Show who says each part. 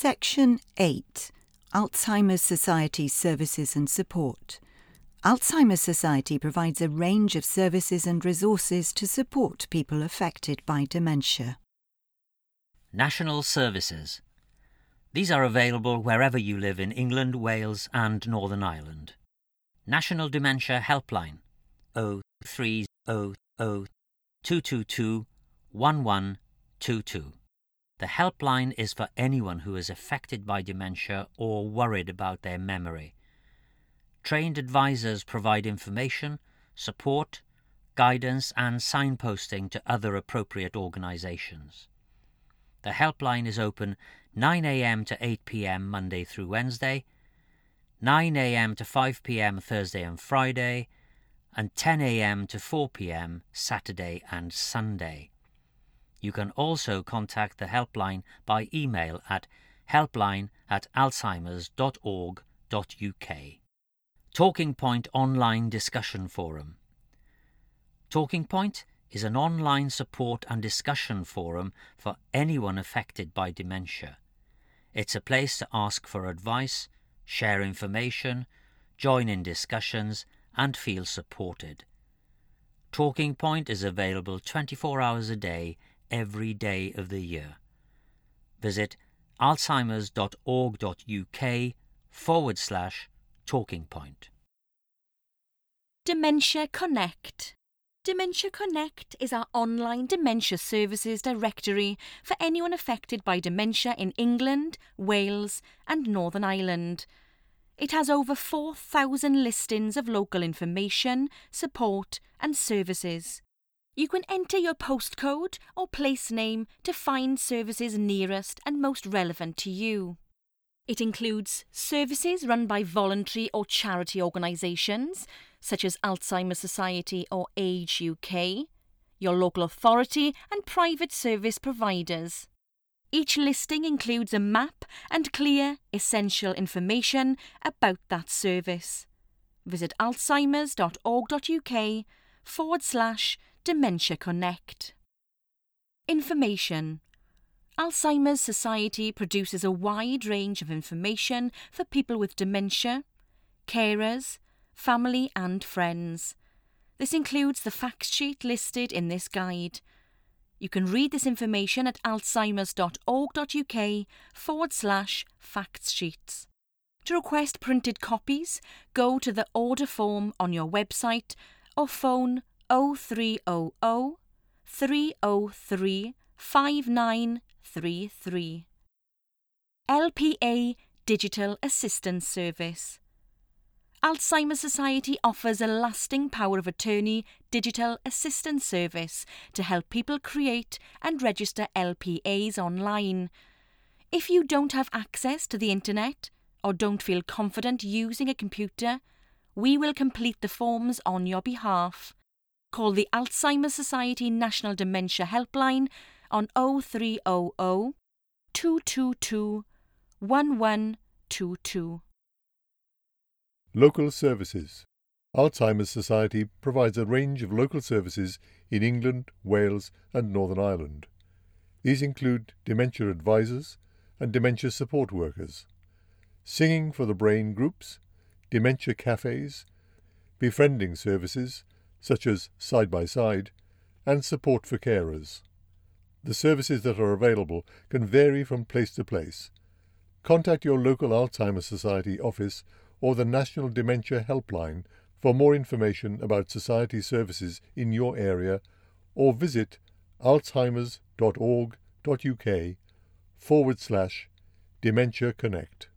Speaker 1: Section 8 Alzheimer's Society Services and Support. Alzheimer's Society provides a range of services and resources to support people affected by dementia.
Speaker 2: National Services. These are available wherever you live in England, Wales, and Northern Ireland. National Dementia Helpline 0300 222 1122. The helpline is for anyone who is affected by dementia or worried about their memory. Trained advisors provide information, support, guidance, and signposting to other appropriate organisations. The helpline is open 9am to 8pm Monday through Wednesday, 9am to 5pm Thursday and Friday, and 10am to 4pm Saturday and Sunday. You can also contact the helpline by email at helpline at alzheimers.org.uk. Talking Point Online Discussion Forum. Talking Point is an online support and discussion forum for anyone affected by dementia. It's a place to ask for advice, share information, join in discussions, and feel supported. Talking Point is available 24 hours a day every day of the year. Visit alzheimers.org.uk forward slash talking point.
Speaker 3: Dementia Connect. Dementia Connect is our online dementia services directory for anyone affected by dementia in England, Wales, and Northern Ireland. It has over 4,000 listings of local information, support, and services. You can enter your postcode or place name to find services nearest and most relevant to you. It includes services run by voluntary or charity organisations, such as Alzheimer's Society or Age UK, your local authority, and private service providers. Each listing includes a map and clear, essential information about that service. Visit alzheimers.org.uk forward slash Dementia Connect. Information Alzheimer's Society produces a wide range of information for people with dementia, carers, family, and friends. This includes the fact sheet listed in this guide. You can read this information at alzheimers.org.uk forward slash facts sheets. To request printed copies, go to the order form on your website or phone 0300 303 5933. LPA Digital Assistance Service. Alzheimer's Society offers a lasting power of attorney digital assistance service to help people create and register LPAs online. If you don't have access to the internet or don't feel confident using a computer, we will complete the forms on your behalf. Call the Alzheimer's Society National Dementia Helpline on 0300 222 1122.
Speaker 4: Local services. Alzheimer's Society provides a range of local services in England, Wales, and Northern Ireland. These include dementia advisors and dementia support workers, singing for the brain groups, dementia cafes, befriending services, such as Side by Side, and support for carers. The services that are available can vary from place to place. Contact your local Alzheimer's Society office or the National Dementia Helpline for more information about society services in your area or visit alzheimers.org.uk forward slash dementia connect.